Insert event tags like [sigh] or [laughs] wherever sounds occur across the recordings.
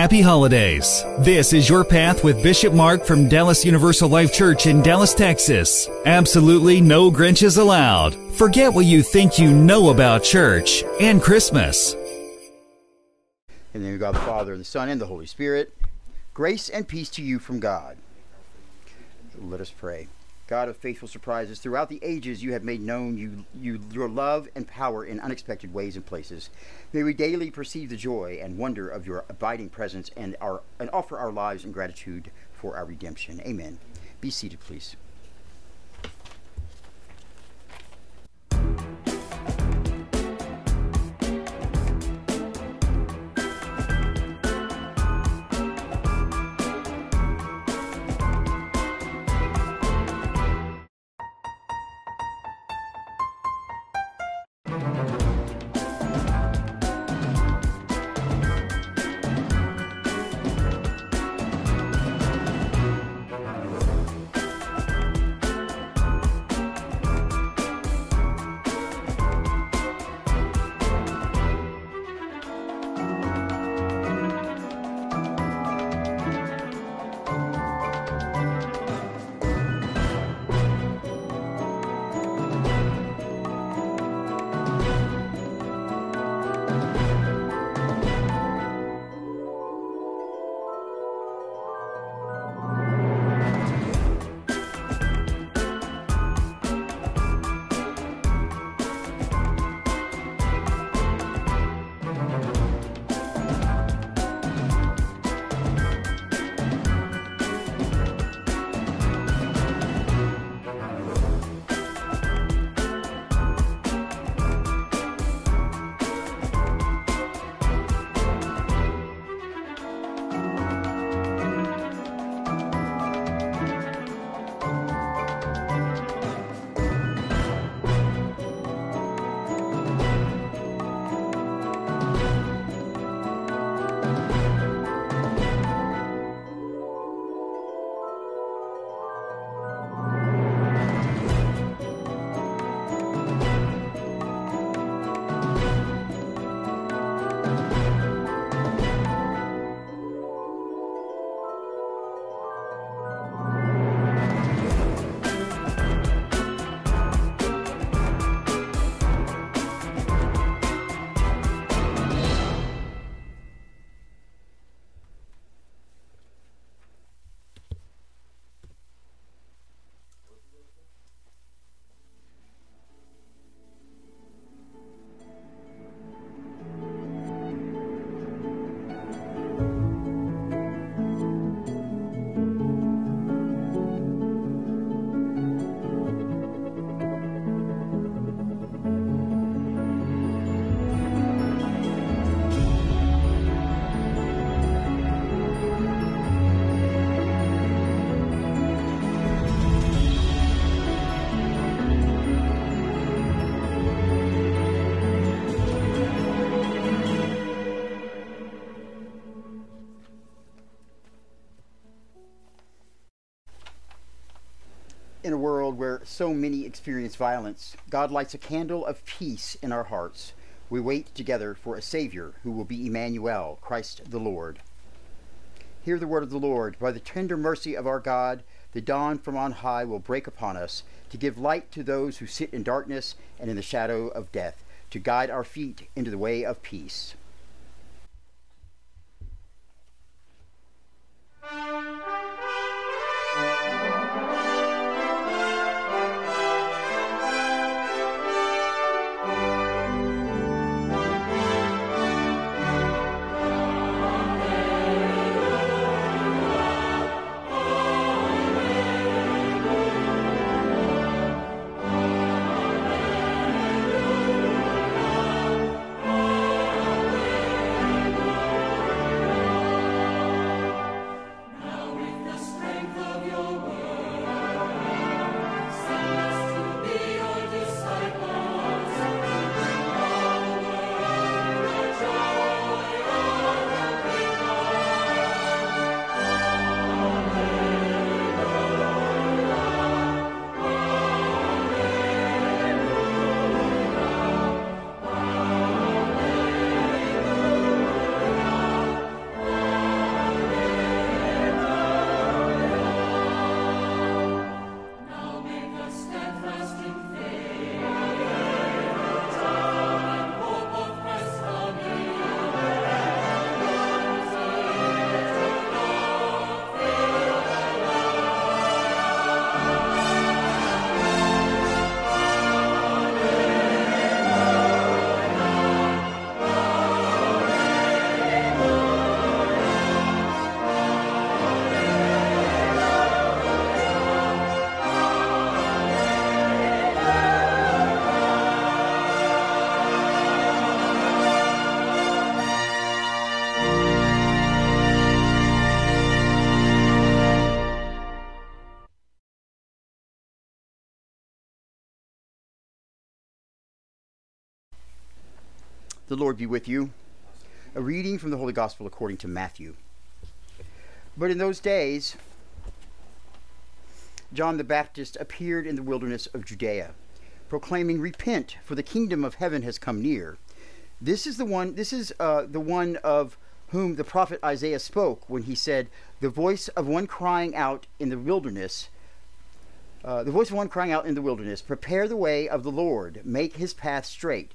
happy holidays. This is Your Path with Bishop Mark from Dallas Universal Life Church in Dallas, Texas. Absolutely no Grinches allowed. Forget what you think you know about church and Christmas. In the name of God the Father, and the Son, and the Holy Spirit, grace and peace to you from God. Let us pray. God of faithful surprises, throughout the ages you have made known you, you, your love and power in unexpected ways and places. May we daily perceive the joy and wonder of your abiding presence and, our, and offer our lives in gratitude for our redemption. Amen. Be seated, please. So many experience violence, God lights a candle of peace in our hearts. We wait together for a Savior who will be Emmanuel, Christ the Lord. Hear the word of the Lord. By the tender mercy of our God, the dawn from on high will break upon us to give light to those who sit in darkness and in the shadow of death, to guide our feet into the way of peace. The Lord be with you. A reading from the Holy Gospel according to Matthew. But in those days, John the Baptist appeared in the wilderness of Judea, proclaiming, "Repent, for the kingdom of heaven has come near." This is the one. This is uh, the one of whom the prophet Isaiah spoke when he said, "The voice of one crying out in the wilderness." Uh, the voice of one crying out in the wilderness, Prepare the way of the Lord, make his path straight.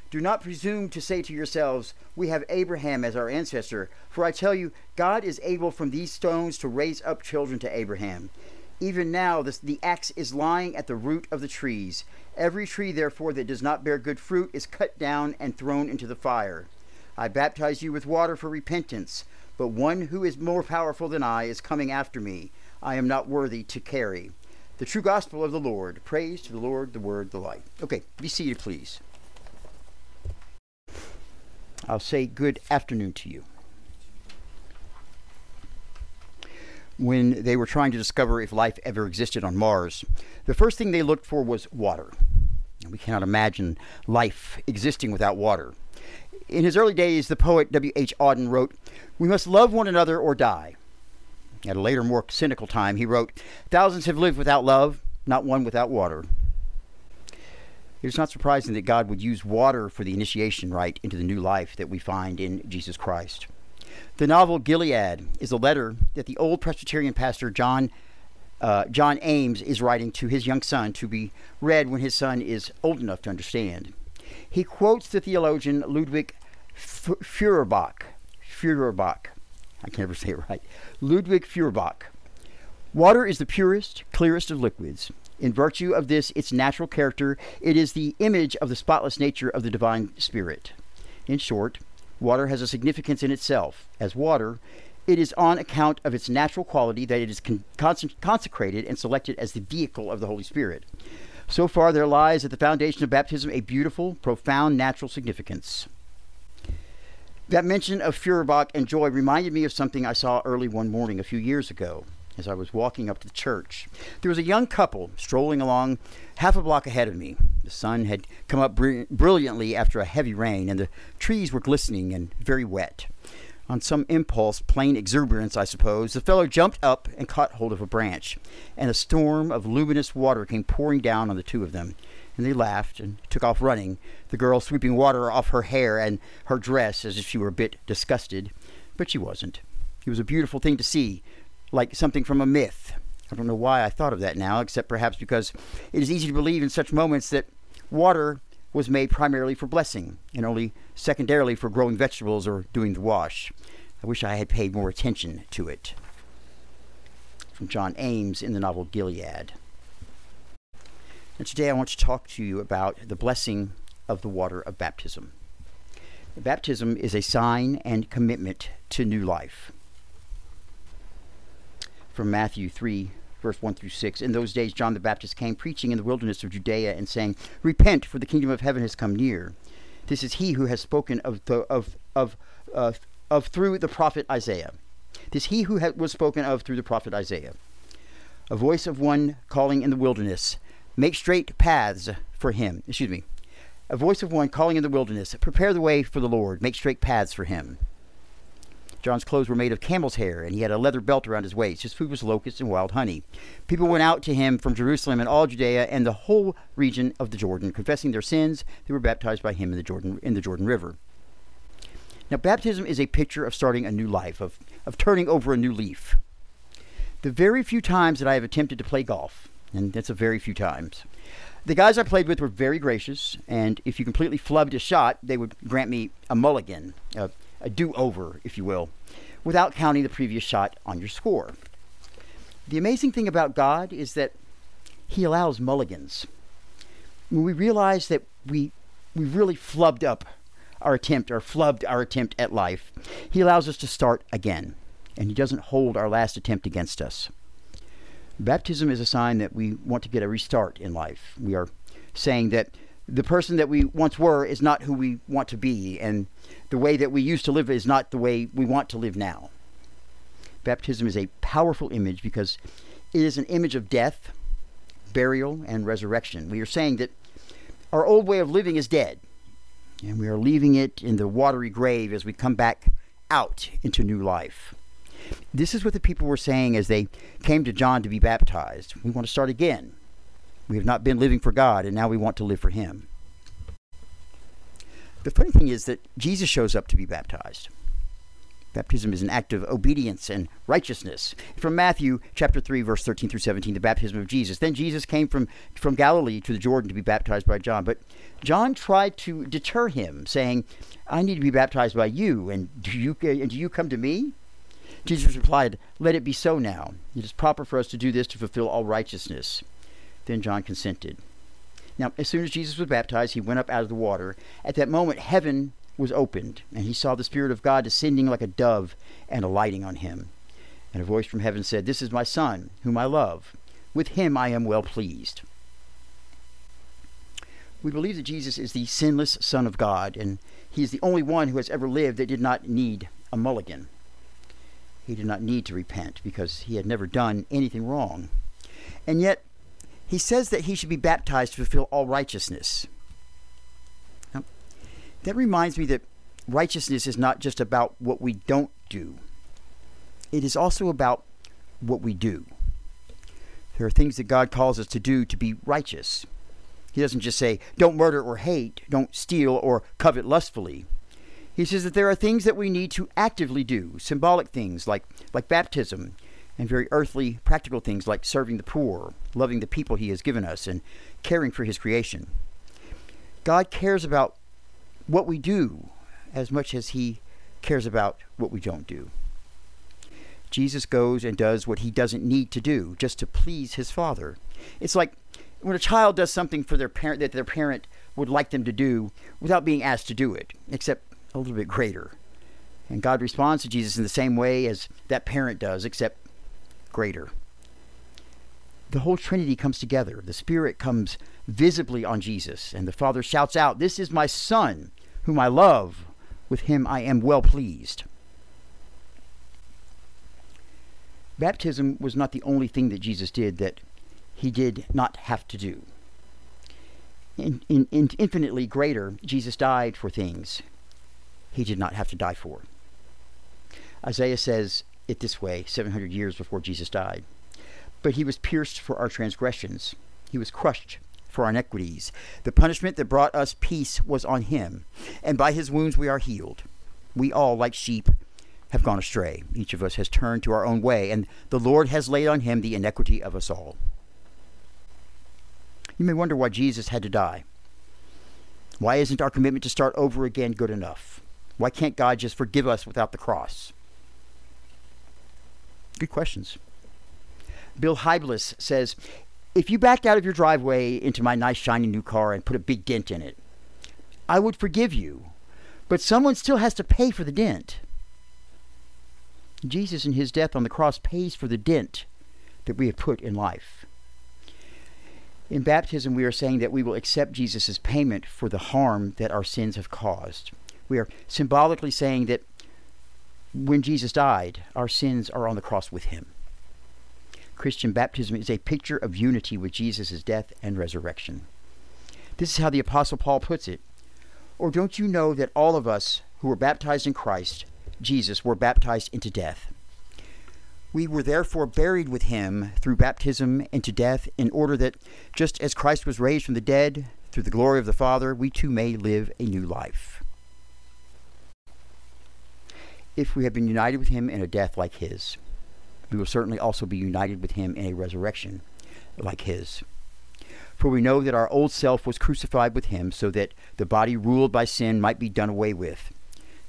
Do not presume to say to yourselves, We have Abraham as our ancestor. For I tell you, God is able from these stones to raise up children to Abraham. Even now, this, the axe is lying at the root of the trees. Every tree, therefore, that does not bear good fruit is cut down and thrown into the fire. I baptize you with water for repentance, but one who is more powerful than I is coming after me. I am not worthy to carry the true gospel of the Lord. Praise to the Lord, the word, the light. Okay, be seated, please. I'll say good afternoon to you. When they were trying to discover if life ever existed on Mars, the first thing they looked for was water. We cannot imagine life existing without water. In his early days, the poet W.H. Auden wrote, We must love one another or die. At a later, more cynical time, he wrote, Thousands have lived without love, not one without water. It is not surprising that God would use water for the initiation rite into the new life that we find in Jesus Christ. The novel Gilead is a letter that the old Presbyterian pastor John uh, John Ames is writing to his young son to be read when his son is old enough to understand. He quotes the theologian Ludwig Feuerbach, Feuerbach, I can never say it right, Ludwig Feuerbach. Water is the purest, clearest of liquids. In virtue of this, its natural character, it is the image of the spotless nature of the divine spirit. In short, water has a significance in itself. As water, it is on account of its natural quality that it is con- consecrated and selected as the vehicle of the Holy Spirit. So far, there lies at the foundation of baptism a beautiful, profound natural significance. That mention of Feuerbach and joy reminded me of something I saw early one morning a few years ago as I was walking up to the church. There was a young couple strolling along half a block ahead of me. The sun had come up br- brilliantly after a heavy rain, and the trees were glistening and very wet. On some impulse, plain exuberance, I suppose, the fellow jumped up and caught hold of a branch, and a storm of luminous water came pouring down on the two of them and they laughed and took off running, the girl sweeping water off her hair and her dress as if she were a bit disgusted. But she wasn't. It was a beautiful thing to see, like something from a myth. I don't know why I thought of that now, except perhaps because it is easy to believe in such moments that water was made primarily for blessing and only secondarily for growing vegetables or doing the wash. I wish I had paid more attention to it. From John Ames in the novel Gilead. And today I want to talk to you about the blessing of the water of baptism. Baptism is a sign and commitment to new life. From Matthew 3, verse 1 through 6. In those days, John the Baptist came preaching in the wilderness of Judea and saying, Repent, for the kingdom of heaven has come near. This is he who has spoken of, the, of, of, uh, of through the prophet Isaiah. This he who was spoken of through the prophet Isaiah. A voice of one calling in the wilderness, Make straight paths for him. Excuse me. A voice of one calling in the wilderness, Prepare the way for the Lord, make straight paths for him. John's clothes were made of camel's hair, and he had a leather belt around his waist. His food was locusts and wild honey. People went out to him from Jerusalem and all Judea and the whole region of the Jordan, confessing their sins. They were baptized by him in the Jordan in the Jordan River. Now, baptism is a picture of starting a new life, of, of turning over a new leaf. The very few times that I have attempted to play golf, and that's a very few times. The guys I played with were very gracious, and if you completely flubbed a shot, they would grant me a mulligan, a do over, if you will, without counting the previous shot on your score. The amazing thing about God is that He allows mulligans. When we realize that we, we really flubbed up our attempt or flubbed our attempt at life, He allows us to start again, and He doesn't hold our last attempt against us. Baptism is a sign that we want to get a restart in life. We are saying that the person that we once were is not who we want to be, and the way that we used to live is not the way we want to live now. Baptism is a powerful image because it is an image of death, burial, and resurrection. We are saying that our old way of living is dead, and we are leaving it in the watery grave as we come back out into new life. This is what the people were saying as they came to John to be baptized. We want to start again. We have not been living for God, and now we want to live for Him. The funny thing is that Jesus shows up to be baptized. Baptism is an act of obedience and righteousness. From Matthew chapter 3, verse 13 through 17, the baptism of Jesus. Then Jesus came from, from Galilee to the Jordan to be baptized by John. But John tried to deter him, saying, I need to be baptized by you, and do you, and do you come to me? Jesus replied, Let it be so now. It is proper for us to do this to fulfill all righteousness. Then John consented. Now, as soon as Jesus was baptized, he went up out of the water. At that moment, heaven was opened, and he saw the Spirit of God descending like a dove and alighting on him. And a voice from heaven said, This is my Son, whom I love. With him I am well pleased. We believe that Jesus is the sinless Son of God, and he is the only one who has ever lived that did not need a mulligan. He did not need to repent because he had never done anything wrong. And yet, he says that he should be baptized to fulfill all righteousness. Now, that reminds me that righteousness is not just about what we don't do, it is also about what we do. There are things that God calls us to do to be righteous. He doesn't just say, don't murder or hate, don't steal or covet lustfully. He says that there are things that we need to actively do, symbolic things like, like baptism, and very earthly, practical things like serving the poor, loving the people He has given us, and caring for His creation. God cares about what we do as much as He cares about what we don't do. Jesus goes and does what he doesn't need to do just to please his Father. It's like when a child does something for their parent that their parent would like them to do without being asked to do it, except a little bit greater. And God responds to Jesus in the same way as that parent does, except greater. The whole Trinity comes together. The Spirit comes visibly on Jesus, and the Father shouts out, This is my Son, whom I love. With him I am well pleased. Baptism was not the only thing that Jesus did that he did not have to do. In, in, in infinitely greater, Jesus died for things he did not have to die for. Isaiah says it this way 700 years before Jesus died. But he was pierced for our transgressions, he was crushed for our iniquities. The punishment that brought us peace was on him, and by his wounds we are healed. We all, like sheep, have gone astray. Each of us has turned to our own way, and the Lord has laid on him the iniquity of us all. You may wonder why Jesus had to die. Why isn't our commitment to start over again good enough? Why can't God just forgive us without the cross? Good questions. Bill Hybels says If you backed out of your driveway into my nice, shiny new car and put a big dent in it, I would forgive you, but someone still has to pay for the dent. Jesus, in his death on the cross, pays for the dent that we have put in life. In baptism, we are saying that we will accept Jesus' payment for the harm that our sins have caused. We are symbolically saying that when Jesus died, our sins are on the cross with him. Christian baptism is a picture of unity with Jesus' death and resurrection. This is how the Apostle Paul puts it. Or don't you know that all of us who were baptized in Christ, Jesus, were baptized into death? We were therefore buried with him through baptism into death, in order that, just as Christ was raised from the dead through the glory of the Father, we too may live a new life if we have been united with him in a death like his, we will certainly also be united with him in a resurrection like his. For we know that our old self was crucified with him so that the body ruled by sin might be done away with,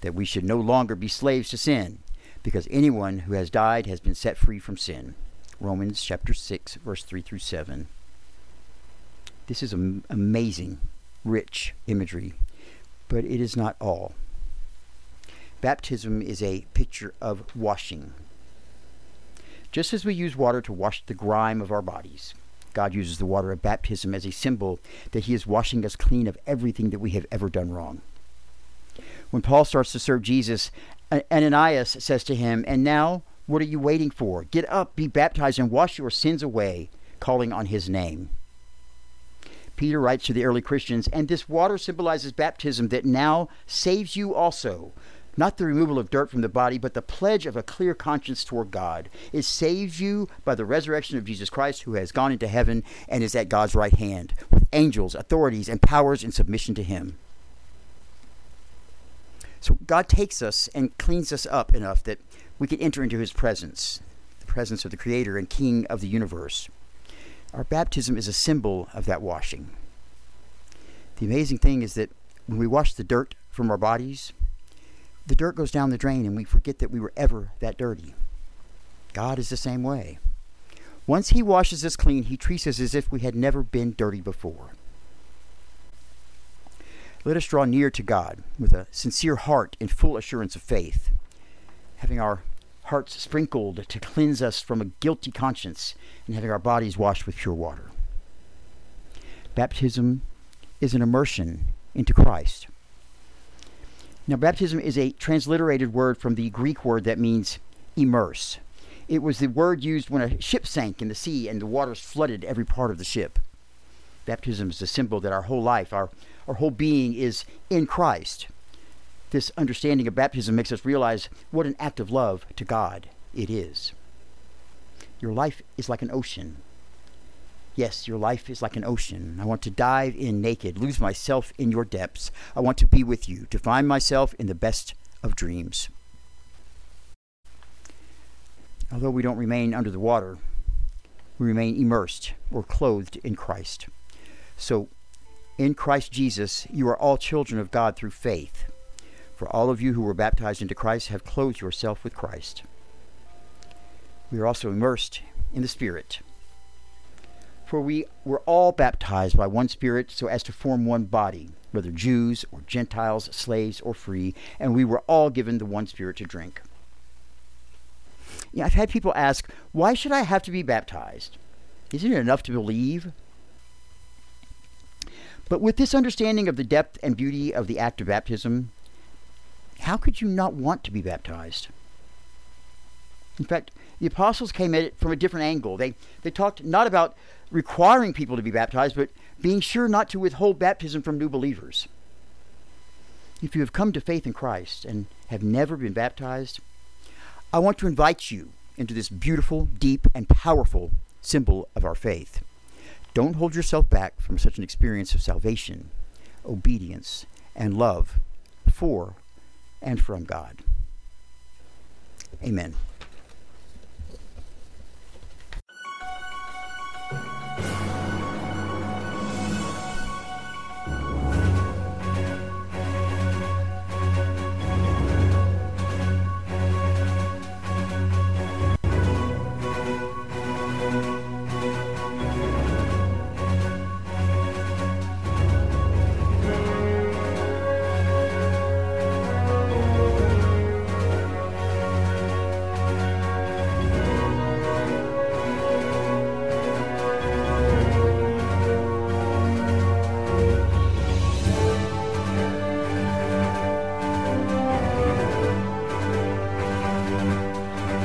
that we should no longer be slaves to sin, because anyone who has died has been set free from sin. Romans chapter 6 verse 3 through 7. This is amazing, rich imagery but it is not all. Baptism is a picture of washing. Just as we use water to wash the grime of our bodies, God uses the water of baptism as a symbol that He is washing us clean of everything that we have ever done wrong. When Paul starts to serve Jesus, Ananias says to him, And now, what are you waiting for? Get up, be baptized, and wash your sins away, calling on His name. Peter writes to the early Christians, and this water symbolizes baptism that now saves you also, not the removal of dirt from the body, but the pledge of a clear conscience toward God. It saves you by the resurrection of Jesus Christ, who has gone into heaven and is at God's right hand, with angels, authorities, and powers in submission to him. So God takes us and cleans us up enough that we can enter into his presence, the presence of the Creator and King of the universe. Our baptism is a symbol of that washing. The amazing thing is that when we wash the dirt from our bodies, the dirt goes down the drain and we forget that we were ever that dirty. God is the same way. Once He washes us clean, He treats us as if we had never been dirty before. Let us draw near to God with a sincere heart and full assurance of faith, having our hearts sprinkled to cleanse us from a guilty conscience, and having our bodies washed with pure water. Baptism is an immersion into Christ. Now, baptism is a transliterated word from the Greek word that means immerse. It was the word used when a ship sank in the sea and the waters flooded every part of the ship. Baptism is a symbol that our whole life, our, our whole being is in Christ. This understanding of baptism makes us realize what an act of love to God it is. Your life is like an ocean. Yes, your life is like an ocean. I want to dive in naked, lose myself in your depths. I want to be with you, to find myself in the best of dreams. Although we don't remain under the water, we remain immersed or clothed in Christ. So, in Christ Jesus, you are all children of God through faith. For all of you who were baptized into Christ have clothed yourself with Christ. We are also immersed in the Spirit for we were all baptized by one Spirit so as to form one body, whether Jews or Gentiles, slaves or free, and we were all given the one Spirit to drink. Yeah, I've had people ask, why should I have to be baptized? Isn't it enough to believe? But with this understanding of the depth and beauty of the act of baptism, how could you not want to be baptized? In fact, the apostles came at it from a different angle. They, they talked not about requiring people to be baptized, but being sure not to withhold baptism from new believers. If you have come to faith in Christ and have never been baptized, I want to invite you into this beautiful, deep, and powerful symbol of our faith. Don't hold yourself back from such an experience of salvation, obedience, and love for and from God. Amen.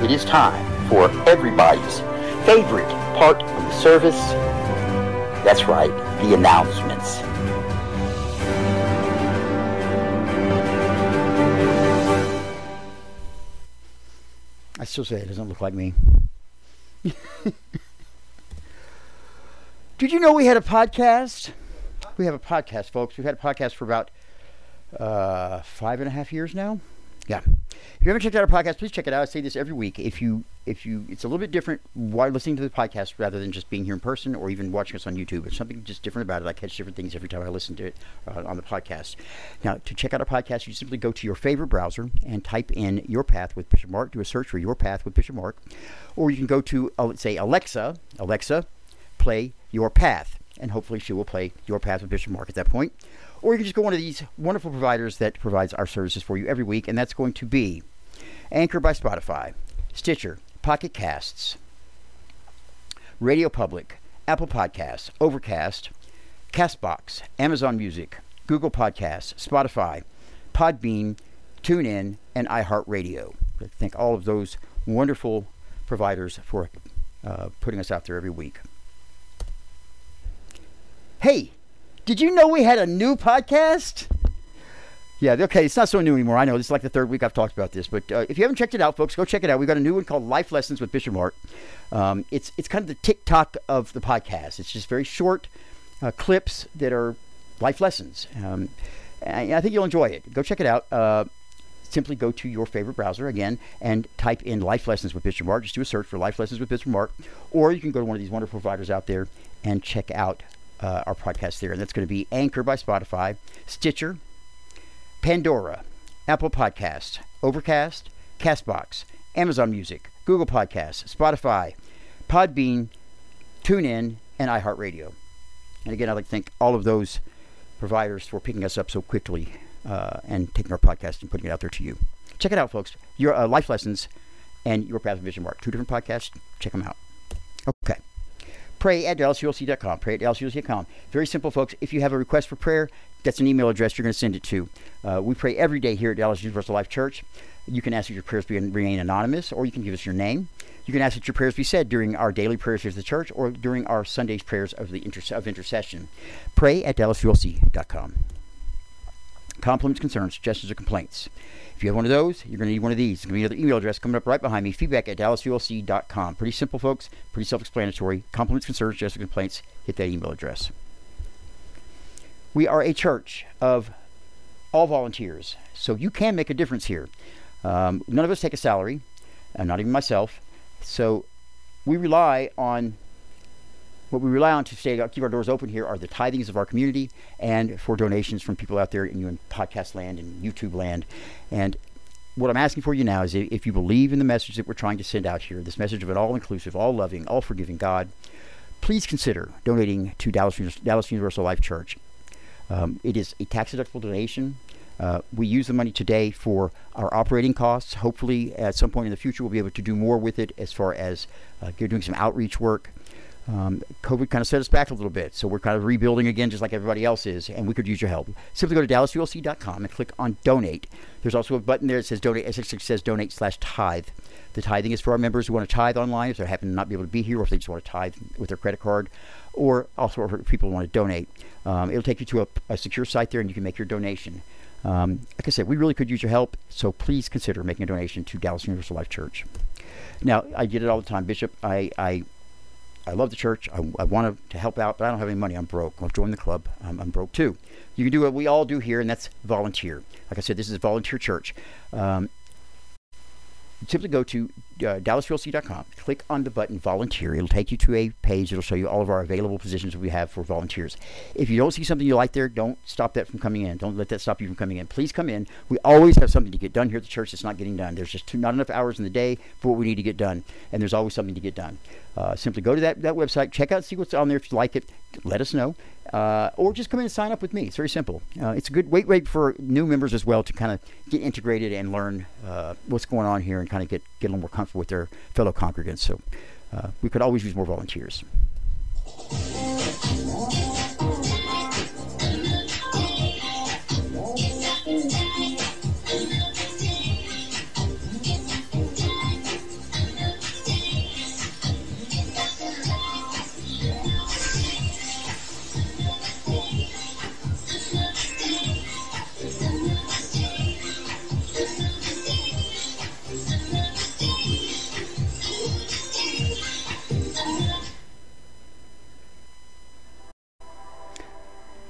It is time for everybody's favorite part of the service. That's right, the announcements. I still say it doesn't look like me. [laughs] Did you know we had a podcast? We have a podcast, folks. We've had a podcast for about uh, five and a half years now. Yeah. If you haven't checked out our podcast, please check it out. I say this every week. If you, if you, it's a little bit different while listening to the podcast rather than just being here in person or even watching us on YouTube. It's something just different about it. I catch different things every time I listen to it uh, on the podcast. Now, to check out our podcast, you simply go to your favorite browser and type in Your Path with Bishop Mark. Do a search for Your Path with Bishop Mark, or you can go to uh, let's say Alexa, Alexa, play Your Path and hopefully she will play Your Path with Bishop Mark at that point. Or you can just go one of these wonderful providers that provides our services for you every week, and that's going to be Anchor by Spotify, Stitcher, Pocket Casts, Radio Public, Apple Podcasts, Overcast, Castbox, Amazon Music, Google Podcasts, Spotify, Podbean, TuneIn, and iHeartRadio. Thank all of those wonderful providers for uh, putting us out there every week. Hey, did you know we had a new podcast? Yeah, okay, it's not so new anymore. I know this is like the third week I've talked about this, but uh, if you haven't checked it out, folks, go check it out. We've got a new one called Life Lessons with Bishop Mark. Um, it's it's kind of the TikTok of the podcast. It's just very short uh, clips that are life lessons. Um, and I think you'll enjoy it. Go check it out. Uh, simply go to your favorite browser again and type in Life Lessons with Bishop Mark. Just do a search for Life Lessons with Bishop Mark, or you can go to one of these wonderful providers out there and check out uh, our podcast there. And that's going to be Anchor by Spotify, Stitcher, Pandora, Apple Podcasts, Overcast, Castbox, Amazon Music, Google Podcasts, Spotify, Podbean, TuneIn, and iHeartRadio. And again, I'd like to thank all of those providers for picking us up so quickly uh, and taking our podcast and putting it out there to you. Check it out, folks. Your uh, life lessons and your path of Bishop Mark. Two different podcasts. Check them out. Okay. Pray at DallasULC.com. Pray at DallasULC.com. Very simple, folks. If you have a request for prayer, that's an email address you're going to send it to. Uh, we pray every day here at Dallas Universal Life Church. You can ask that your prayers be remain anonymous, or you can give us your name. You can ask that your prayers be said during our daily prayers here at the church or during our Sunday's prayers of the inter- of intercession. Pray at DallasULC.com. Compliments, concerns, suggestions, or complaints. If you have one of those, you're going to need one of these. It's going to be another email address coming up right behind me. Feedback at DallasULC.com. Pretty simple, folks. Pretty self-explanatory. Compliments, concerns, suggestions, complaints. Hit that email address. We are a church of all volunteers, so you can make a difference here. Um, none of us take a salary, uh, not even myself. So we rely on what we rely on to stay keep our doors open here are the tithings of our community and for donations from people out there in, in podcast land and YouTube land. And what I'm asking for you now is if you believe in the message that we're trying to send out here, this message of an all-inclusive, all-loving, all-forgiving God, please consider donating to Dallas, Dallas Universal Life Church. Um, it is a tax-deductible donation. Uh, we use the money today for our operating costs. Hopefully, at some point in the future, we'll be able to do more with it as far as uh, doing some outreach work. Um, COVID kind of set us back a little bit, so we're kind of rebuilding again, just like everybody else is, and we could use your help. Simply go to DallasULC.com and click on Donate. There's also a button there that says Donate. It says Donate slash Tithe. The tithing is for our members who want to tithe online if they happen to not be able to be here, or if they just want to tithe with their credit card, or also for people who want to donate. Um, it'll take you to a, a secure site there, and you can make your donation. Um, like I said, we really could use your help, so please consider making a donation to Dallas Universal Life Church. Now, I get it all the time, Bishop. I, I, I love the church. I, I want to help out, but I don't have any money. I'm broke. I'll join the club. I'm, I'm, broke too. You can do what we all do here, and that's volunteer. Like I said, this is a volunteer church. Um, simply go to uh, DallasULC.com, click on the button volunteer. It'll take you to a page that'll show you all of our available positions we have for volunteers. If you don't see something you like there, don't stop that from coming in. Don't let that stop you from coming in. Please come in. We always have something to get done here at the church that's not getting done. There's just too, not enough hours in the day for what we need to get done, and there's always something to get done. Uh, simply go to that, that website, check out, see what's on there. If you like it, let us know. Uh, or just come in and sign up with me. It's very simple. Uh, it's a good wait wait for new members as well to kind of get integrated and learn uh, what's going on here and kind of get, get a little more comfortable with their fellow congregants. So uh, we could always use more volunteers.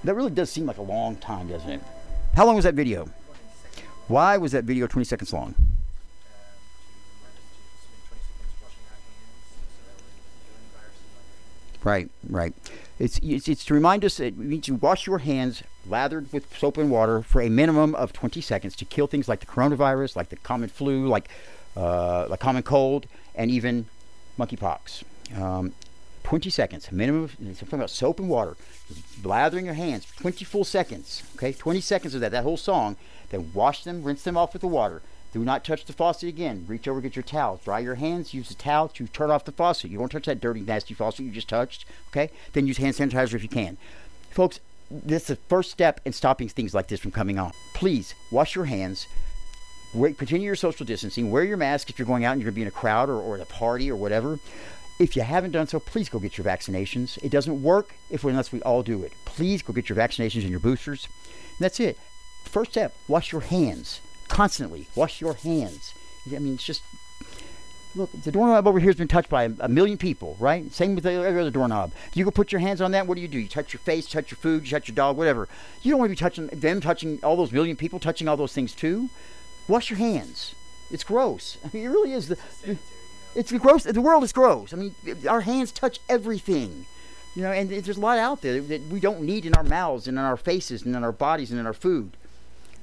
That really does seem like a long time, doesn't it? How long was that video? Why was that video 20 seconds long? Right, right. It's, it's, it's to remind us that we need to wash your hands lathered with soap and water for a minimum of 20 seconds to kill things like the coronavirus, like the common flu, like uh, the common cold, and even monkeypox. Um, 20 seconds, minimum. Of, talking about soap and water. Just blathering your hands, 20 full seconds. Okay, 20 seconds of that. That whole song. Then wash them, rinse them off with the water. Do not touch the faucet again. Reach over, get your towel. Dry your hands. Use the towel to turn off the faucet. You don't touch that dirty, nasty faucet you just touched. Okay? Then use hand sanitizer if you can. Folks, this is the first step in stopping things like this from coming on. Please wash your hands. Continue your social distancing. Wear your mask if you're going out and you're going to be in a crowd or, or at a party or whatever. If you haven't done so, please go get your vaccinations. It doesn't work if unless we all do it. Please go get your vaccinations and your boosters. And that's it. First step: wash your hands constantly. Wash your hands. I mean, it's just look. The doorknob over here has been touched by a, million people, right? Same with every other doorknob. You go put your hands on that. What do you do? You touch your face, touch your food, you touch your dog, whatever. You don't want to be touching them, touching all those million people, touching all those things too. Wash your hands. It's gross. I mean, it really is. The, it's gross. The world is gross. I mean, our hands touch everything. You know, and there's a lot out there that we don't need in our mouths and in our faces and in our bodies and in our food.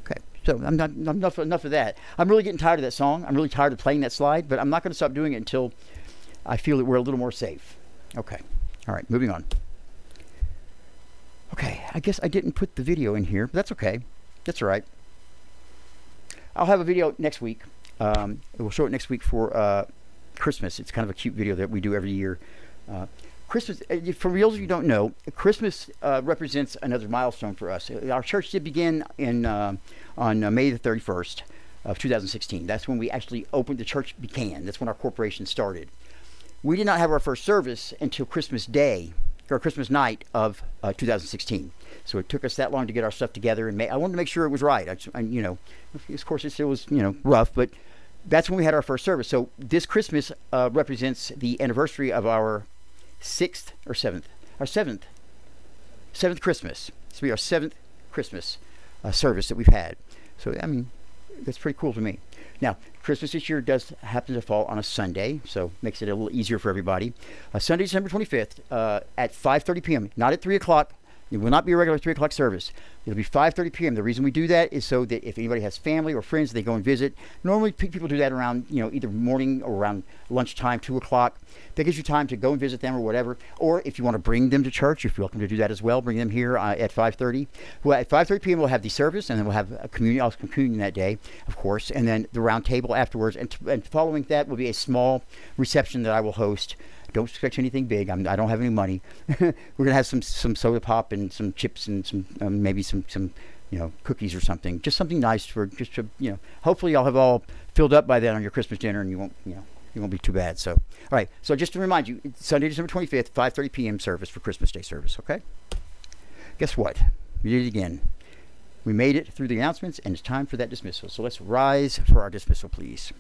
Okay, so I'm not enough enough of that. I'm really getting tired of that song. I'm really tired of playing that slide, but I'm not going to stop doing it until I feel that we're a little more safe. Okay, all right, moving on. Okay, I guess I didn't put the video in here, but that's okay. That's all right. I'll have a video next week. Um, we'll show it next week for uh, Christmas. It's kind of a cute video that we do every year. Uh, Christmas, uh, for those of you don't know, Christmas uh, represents another milestone for us. Our church did begin in uh, on uh, May the 31st of 2016. That's when we actually opened the church began. That's when our corporation started. We did not have our first service until Christmas Day or Christmas night of uh, 2016. So it took us that long to get our stuff together, and I wanted to make sure it was right. I, I, you know, of course, it was you know rough, but that's when we had our first service. So this Christmas uh, represents the anniversary of our sixth or seventh, our seventh, seventh Christmas. This will be our seventh Christmas uh, service that we've had. So I mean, that's pretty cool to me. Now, Christmas this year does happen to fall on a Sunday, so makes it a little easier for everybody. Uh, Sunday, December 25th uh, at 5:30 p.m. Not at three o'clock. It will not be a regular three o'clock service. It'll be 5:30 p.m. The reason we do that is so that if anybody has family or friends, they go and visit. Normally, people do that around you know either morning or around lunchtime, two o'clock. That gives you time to go and visit them or whatever. Or if you want to bring them to church, you're welcome to do that as well. Bring them here uh, at 5:30. Well, at 5:30 p.m. we'll have the service, and then we'll have a communion, also communion that day, of course, and then the round table afterwards. And, t- and following that will be a small reception that I will host don't expect anything big. I'm, I do not have any money. [laughs] We're gonna have some some soda pop and some chips and some um, maybe some some you know cookies or something. Just something nice for just to you know. Hopefully, y'all have all filled up by then on your Christmas dinner, and you won't you know you won't be too bad. So, all right. So just to remind you, Sunday, December 25th, 5:30 p.m. service for Christmas Day service. Okay. Guess what? We did it again. We made it through the announcements, and it's time for that dismissal. So let's rise for our dismissal, please.